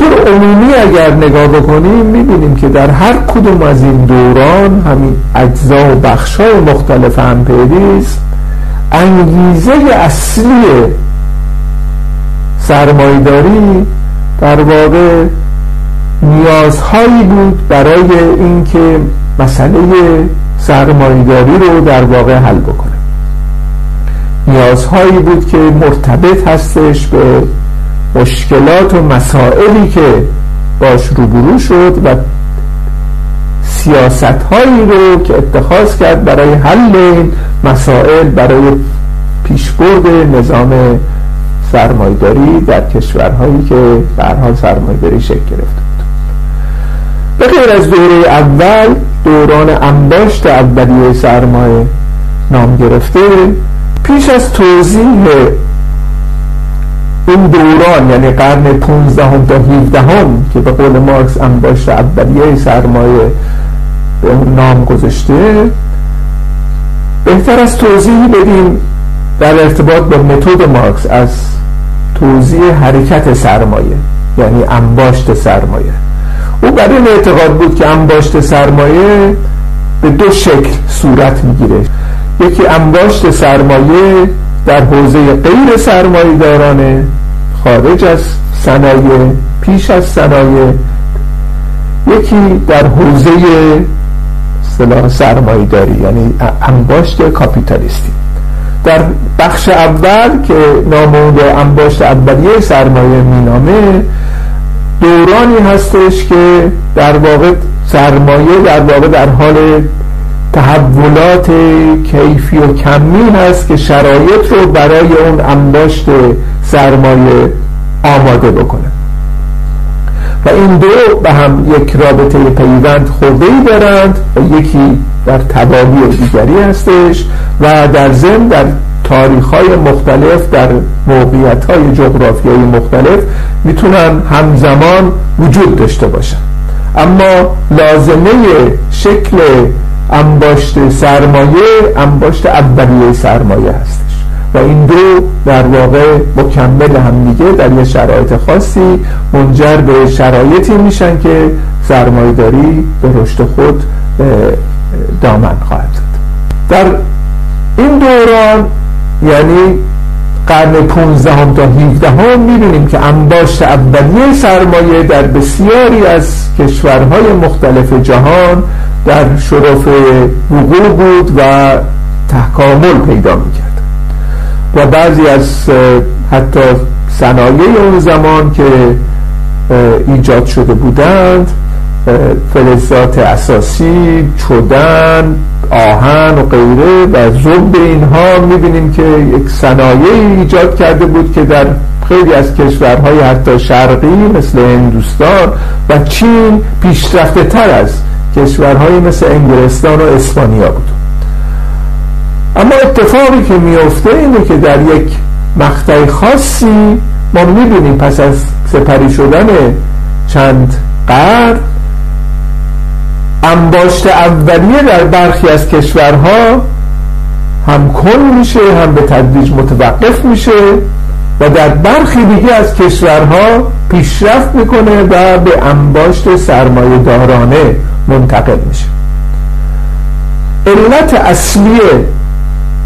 طور عمومی اگر نگاه بکنیم می‌بینیم که در هر کدوم از این دوران همین اجزا و های مختلف امپریالیسم انگیزه اصلی سرمایداری در واقع نیازهایی بود برای اینکه مسئله سرمایداری رو در واقع حل بکنه. نیازهایی بود که مرتبط هستش به مشکلات و مسائلی که باش روبرو شد و سیاست هایی رو که اتخاذ کرد برای حل این مسائل برای پیشبرد نظام سرمایداری در کشورهایی که برحال سرمایداری شکل گرفته بود به غیر از دوره اول دوران انباشت اولیه سرمایه نام گرفته پیش از توضیح این دوران یعنی قرن 15 تا 17 هم که به قول مارکس انباشت اولیه سرمایه به اون نام گذاشته بهتر از توضیح بدیم در ارتباط با متد مارکس از توضیح حرکت سرمایه یعنی انباشت سرمایه. او برای این اعتقاد بود که انباشت سرمایه به دو شکل صورت می‌گیره. یکی انباشت سرمایه در حوزه غیر سرمایه دارانه خارج از صنایع پیش از صنایع. یکی در حوزه سرمایه داری یعنی انباشت کاپیتالیستی. در بخش اول که نام انباشت اولیه سرمایه مینامه دورانی هستش که در واقع سرمایه در واقع در حال تحولات کیفی و کمی هست که شرایط رو برای اون انباشت سرمایه آماده بکنه. و این دو به هم یک رابطه پیوند خورده ای دارند و یکی در تباهی دیگری هستش و در ضمن در تاریخ های مختلف در موقعیت های جغرافیایی مختلف می‌تونن همزمان وجود داشته باشن. اما لازمه شکل انباشت سرمایه انباشت اولیه سرمایه هستش. و این دو در واقع مکمل هم دیگه در یه شرایط خاصی منجر به شرایطی میشن که سرمایداری به رشد خود دامن خواهد زد در این دوران یعنی قرن 15 هم تا 17 هم می‌بینیم که انباشت اولیه سرمایه در بسیاری از کشورهای مختلف جهان در شرف وقوع بود و تکامل پیدا می‌کرد. و بعضی از حتی صنایع اون زمان که ایجاد شده بودند فلزات اساسی چدن آهن و غیره و زوب اینها می‌بینیم که یک صنایعی ایجاد کرده بود که در خیلی از کشورهای حتی شرقی مثل هندوستان و چین پیشرفته تر از کشورهای مثل انگلستان و اسپانیا بود. اما اتفاقی که میفته اینه که در یک مقطع خاصی ما می‌بینیم پس از سپری شدن چند قرن انباشت اولیه در برخی از کشورها هم کن میشه هم به تدریج متوقف میشه و در برخی دیگه از کشورها پیشرفت می‌کنه و به انباشت سرمایه دارانه منتقل میشه. علت اصلی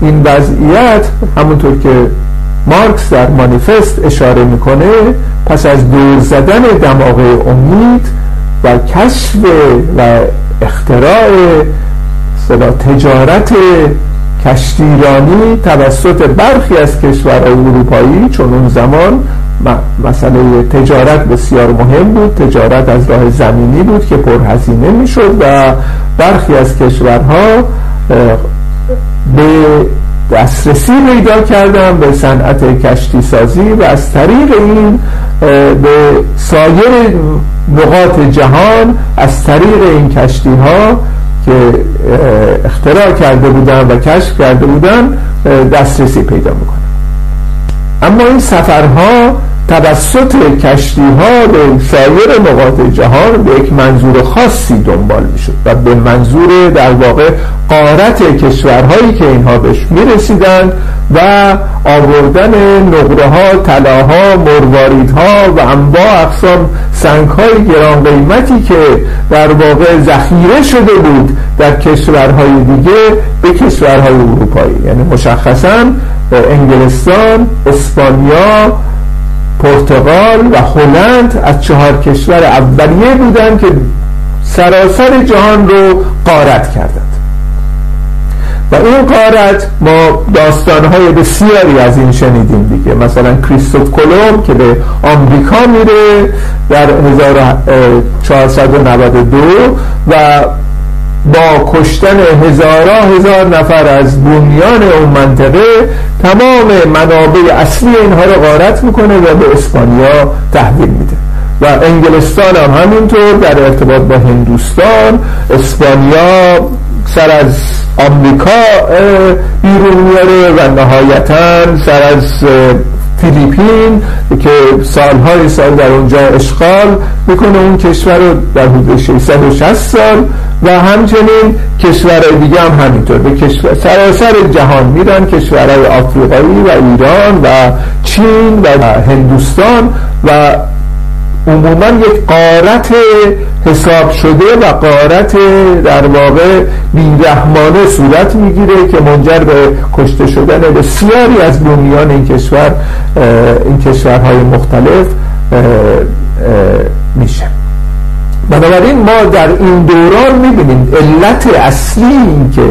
این وضعیت همونطور که مارکس در مانیفست اشاره می‌کنه پس از دور زدن دماغ امید و کشف و اختراع تجارت کشتیرانی توسط برخی از کشورهای اروپایی چون اون زمان مسئله تجارت بسیار مهم بود. تجارت از راه زمینی بود که پرهزینه می‌شد و برخی از کشورها به دسترسی پیدا کردن به صنعت کشتی سازی و از طریق این به سایر نقاط جهان از طریق این کشتی ها که اختراع کرده بودن و کشف کرده بودن دسترسی پیدا می‌کنن اما این سفرها توسط کشتی ها به سایر نقاط جهان به یک منظور خاصی دنبال می‌شد و به منظور در واقع قارت کشورهایی که اینها بهش می‌رسیدند و آوردن نقره ها طلاها مرواریدها و انواع اقسام سنگ های گران قیمتی که در واقع ذخیره شده بود در کشورهای دیگه به کشورهای اروپایی. یعنی مشخصا انگلستان اسپانیا پرتغال و هلند از چهار کشور اولیه بودند که سراسر جهان رو قارت کردند. و این قارت ما داستانهای بسیاری از این شنیدیم دیگه. مثلا کریستوف کلوم که به آمریکا میره در 1492 و با کشتن هزارا هزار نفر از بنیان اون منطقه تمام منابع اصلی اینها رو غارت می‌کنه و به اسپانیا تحویل میده. و انگلستان هم همینطور در ارتباط با هندوستان اسپانیا سر از آمریکا بیرون میاره و نهایتا سر از فیلیپین که سالهای سال در اونجا اشغال می‌کنه اون کشور رو در حدود 660 سال. و همچنین کشورهای دیگه هم همینطور. به کشور سراسر جهان میرن کشورهای آفریقایی و ایران و چین و هندوستان و عموما یک قارت حساب شده و قارت در واقع بیرحمانه صورت می‌گیره که منجر به کشته شدن بسیاری از بومیان این کشور این کشورهای مختلف بنابراین ما در این دوران می‌بینیم علت اصلی این که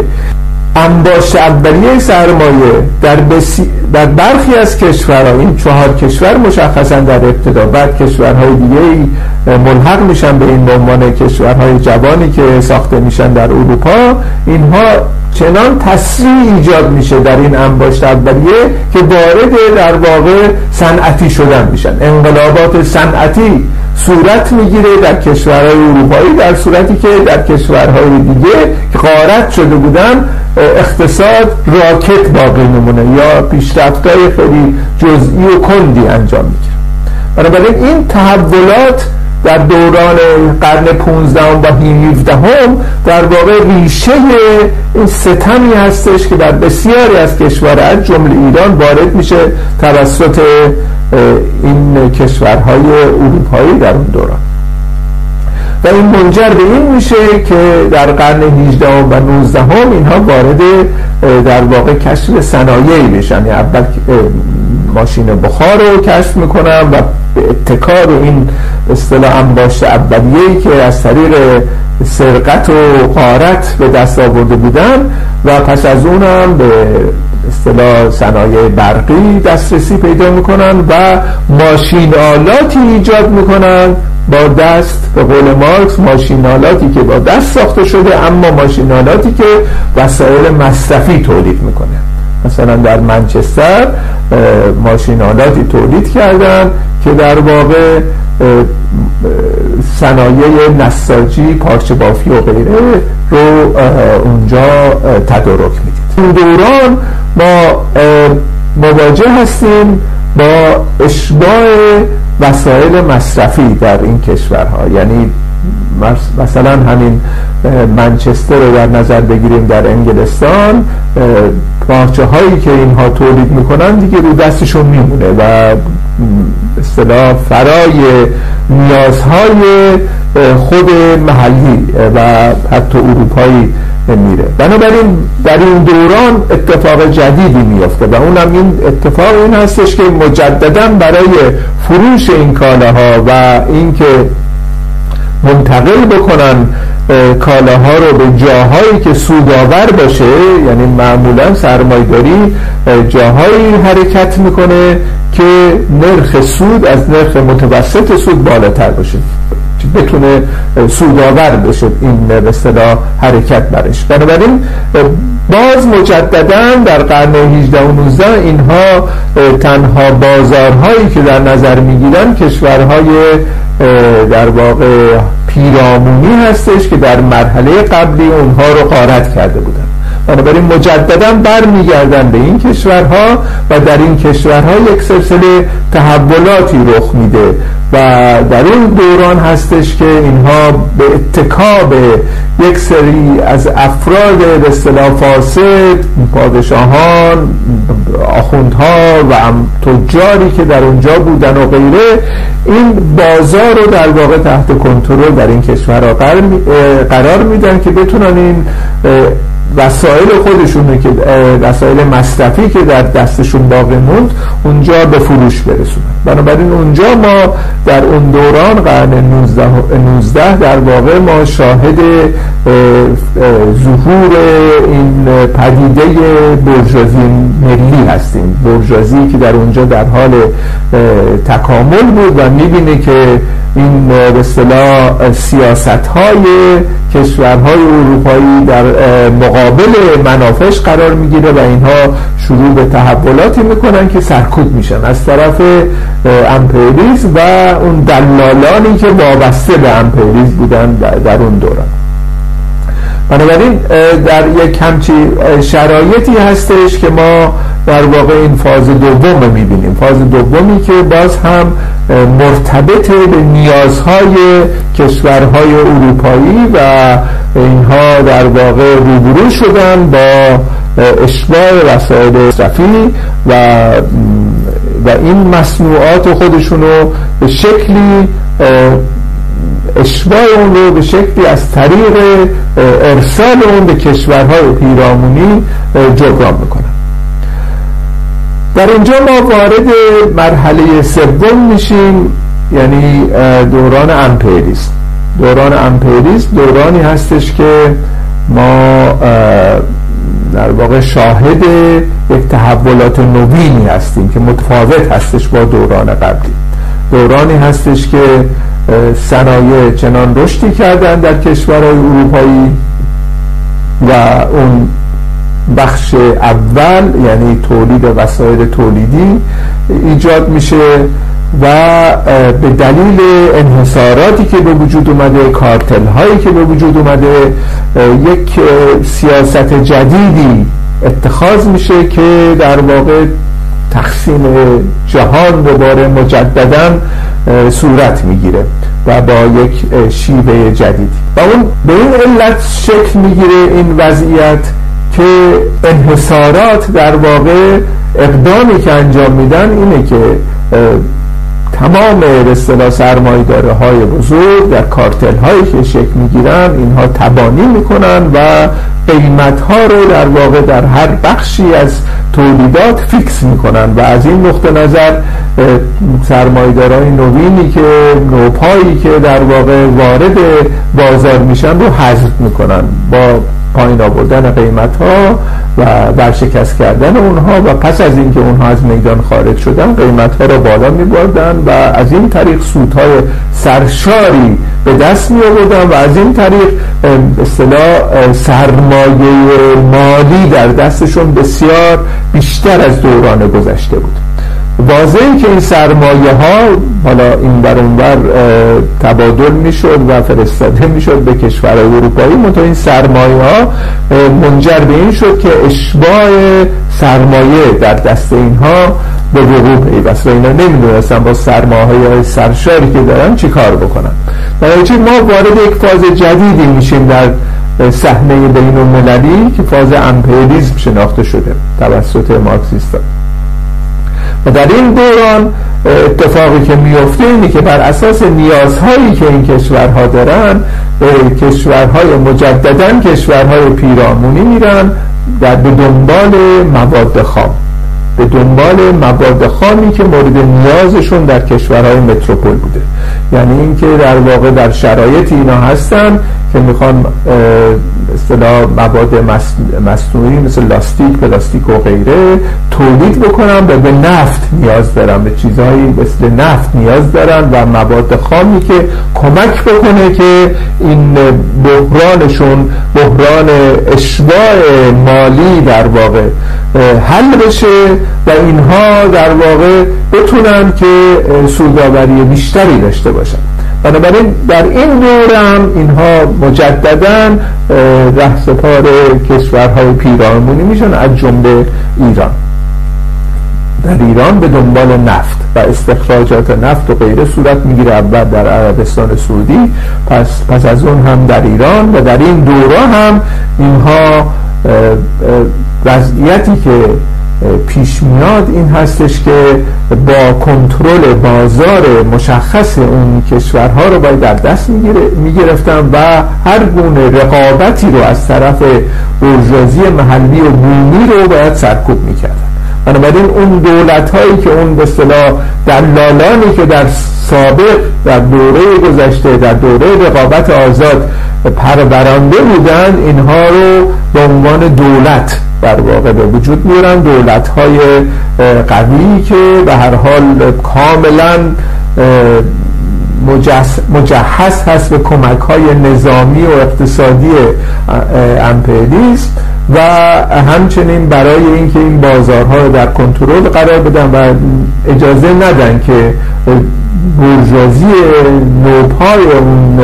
انباشت اولیه سرمایه در, بسی... در برخی از کشورها این چهار کشور مشخصا در ابتدا بعد کشورهای دیگه ملحق میشن به این عنوان کشورهای جوانی که ساخته میشن در اروپا. اینها چنان تصریح ایجاد میشه در این انباشت اولیه که وارد در واقع صنعتی شدن میشن. انقلابات صنعتی صورت می‌گیره در کشورهای اروپایی در صورتی که در کشورهای دیگه غارت شده بودن اقتصاد راکت باقی نمونه یا پیشرفتهای خیلی جزئی و کندی انجام می‌گیره. بنابراین این تحولات در دوران قرن 15 و 17 هم در واقع ریشه این ستمی هستش که در بسیاری از کشورها جمله ایران وارد میشه توسط این کشورهای اروپایی در اون دوران. و این منجر به این میشه که در قرن 18 و 19 هم اینها وارد در واقع کشف صنایعی بشن یعنی اول ماشین بخار رو کشف می‌کنن و اتکار این اصطلاح انباشت اولیه‌ای که از طریق سرقت و قارت به دست آورده بودن و پس از اونم به اصطلاح صنایع برقی دسترسی پیدا می‌کنن و ماشین آلاتی ایجاد می‌کنن با دست. به قول مارکس ماشینالاتی که با دست ساخته شده اما ماشینالاتی که وسایل مصرفی تولید می‌کنه. مثلا در منچستر ماشینالاتی تولید کردن که در واقع صنایع نساجی پارچه بافی و غیره رو اونجا تدارک می‌دید این دوران ما مواجه هستیم با اشباع وسایل مصرفی در این کشورها. یعنی مثلا همین منچستر رو در نظر بگیریم در انگلستان پارچه هایی که اینها تولید می‌کنن دیگه رو دستشون میمونه و اصطلاح فرای نیازهای خود محلی و حتی اروپایی میره. بنابراین در این دوران اتفاق جدیدی میافته و اونم این اتفاق این هستش که مجددا برای فروش این کالاها و اینکه منتقل بکنن کالاها رو به جاهایی که سودآور باشه یعنی معمولا سرمایداری جاهایی حرکت می‌کنه که نرخ سود از نرخ متوسط سود بالاتر باشه. بتونه سودآور بشه این به اصطلاح حرکت برش. بنابراین باز مجددا در قرن 18 و 19 اینها تنها بازارهایی که در نظر می‌گیرن کشورهای در واقع پیرامونی هستش که در مرحله قبلی اونها رو قارت کرده بودن. بنابراین مجددا برمیگردن به این کشورها و در این کشورها یک سلسله تحولاتی رخ میده. و در اون دوران هستش که اینها به اتکاب یک سری از افراد به اصطلاح فاسد پادشاهان آخوندها و تجاری که در اونجا بودن و غیره این بازار رو در واقع تحت کنترل در این کشورها قرار میدن که بتونن این وسایل خودشونه که وسایل مصرفی که در دستشون باقی موند اونجا به فروش برسونن. بنابراین اونجا ما در اون دوران قرن 19, 19 در واقع ما شاهد ظهور این پدیده برجازی ملی هستیم. برجازی که در اونجا در حال تکامل بود و می‌بینه که این به اصطلاح سیاست های کشورهای اروپایی در مقابل منافش قرار می‌گیره و اینها شروع به تحولاتی می‌کنن که سرکوب میشن. از طرف امپریز و اون دلالانی که وابسته به امپریز بودن در اون دوران. بنابراین در یک همچی شرایطی هستش که ما در واقع این فاز دوم می‌بینیم. فاز دومی که باز هم مرتبط به نیازهای کشورهای اروپایی و اینها در واقع روبرو شدن با اشباع وسایل مصرفی و و این مصنوعات خودشون رو به شکلی اشباع اون رو به شکلی از طریق ارسال اون به کشورهای پیرامونی جبران می‌کنن. در اینجا ما وارد مرحله سوم میشیم یعنی دوران امپریسم دوران امپریسم دورانی هستش که ما در واقع شاهد یک تحولات نوینی هستیم که متفاوت هستش با دوران قبلی. دورانی هستش که صنایع چنان رشدی کردن در کشورهای اروپایی و اون بخش اول یعنی تولید وسایل تولیدی ایجاد میشه و به دلیل انحصاراتی که به وجود اومده کارتل هایی که به وجود اومده یک سیاست جدیدی اتخاذ میشه که در واقع تقسیم جهان دوباره مجددا صورت می‌گیره و با یک شیوه جدیدی و اون به این علت شکل می‌گیره این وضعیت که انحصارات در واقع اقدامی که انجام میدن اینه که تمام به اصطلاح سرمایه‌داره های بزرگ در کارتل هایی که شکل می‌گیرن اینها تبانی می‌کنن و قیمت ها رو در واقع در هر بخشی از تولیدات فیکس می‌کنن و از این نقطه نظر سرمایه‌دارای نوینی که نوپایی که در واقع وارد بازار میشن رو حذف می‌کنن با پایین آوردن قیمت ها و برشکست کردن اونها و پس از اینکه اونها از میدان خارج شدن قیمت ها رو بالا می بردن و از این طریق سودهای سرشاری به دست می آوردن و از این طریق اصطلاح سرمایه مالی در دستشون بسیار بیشتر از دوران گذشته بود. واضحی که این سرمایه ها حالا این بر اونور تبادل می‌شد و فرستاده می‌شد به کشور اروپایی. منتها این سرمایه ها منجر به این شد که اشباع سرمایه در دست اینها به وقوع پیوست و اینا نمی‌دونستن با سرمایه های سرشاری که دارن چی کار بکنن. در ما وارد یک فاز جدیدی میشیم در صحنه بین المللی که فاز امپریالیسم شناخته شده توسط مارکسیستان و در این دوران اتفاقی که میفته اینه که بر اساس نیازهایی که این کشورها دارن کشورهای مجددا کشورهای پیرامونی میرن در به دنبال مواد خام. به دنبال مواد خامی که مورد نیازشون در کشورهای متروپول بوده. یعنی اینکه در واقع در شرایط اینا هستن که می‌خوان اصطلاح مواد مصنوعی مثل لاستیک پلاستیک و غیره تولید بکنن و به نفت نیاز دارن به چیزهایی مثل نفت نیاز دارن و مواد خامی که کمک بکنه که این بحرانشون بحران اشباع مالی در واقع حل بشه و اینها در واقع بتونن که سوداوری بیشتری داشته باشن. بنابراین در این دوره هم اینها مجددا رهسپار کشورهای پیرامونی میشن از جمله ایران. در ایران به دنبال نفت و استخراجات نفت و غیره صورت می‌گیره. اول در عربستان سعودی پس, پس از اون هم در ایران و در این دوره هم اینها وضعیتی که پیش میاد این هستش که با کنترل بازار مشخص اون کشورها رو باید در دست می‌گرفتن و هر گونه رقابتی رو از طرف برجازی محلی و بومی رو باید سرکوب می‌کردن. بنابراین اون دولت هایی که اون به اصطلاح دلالانی که در سابق در دوره گذشته در دوره رقابت آزاد پرورنده بودن اینها رو به عنوان دولت در واقع به وجود میارن. دولت های قوی که به هر حال کاملا مجهز هست به کمک های نظامی و اقتصادی امپریالیسم و همچنین برای اینکه این بازارها رو در کنترل قرار بدن و اجازه ندن که برجازی نوپای اون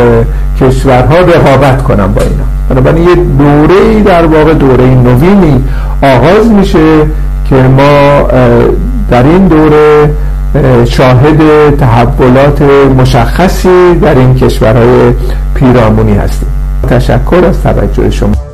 کشورها رقابت کنن با اینا. بنابراین یه دوره در واقع دوره نوینی آغاز میشه که ما در این دوره شاهد تحولات مشخصی در این کشورهای پیرامونی هستیم. تشکر از توجه شما.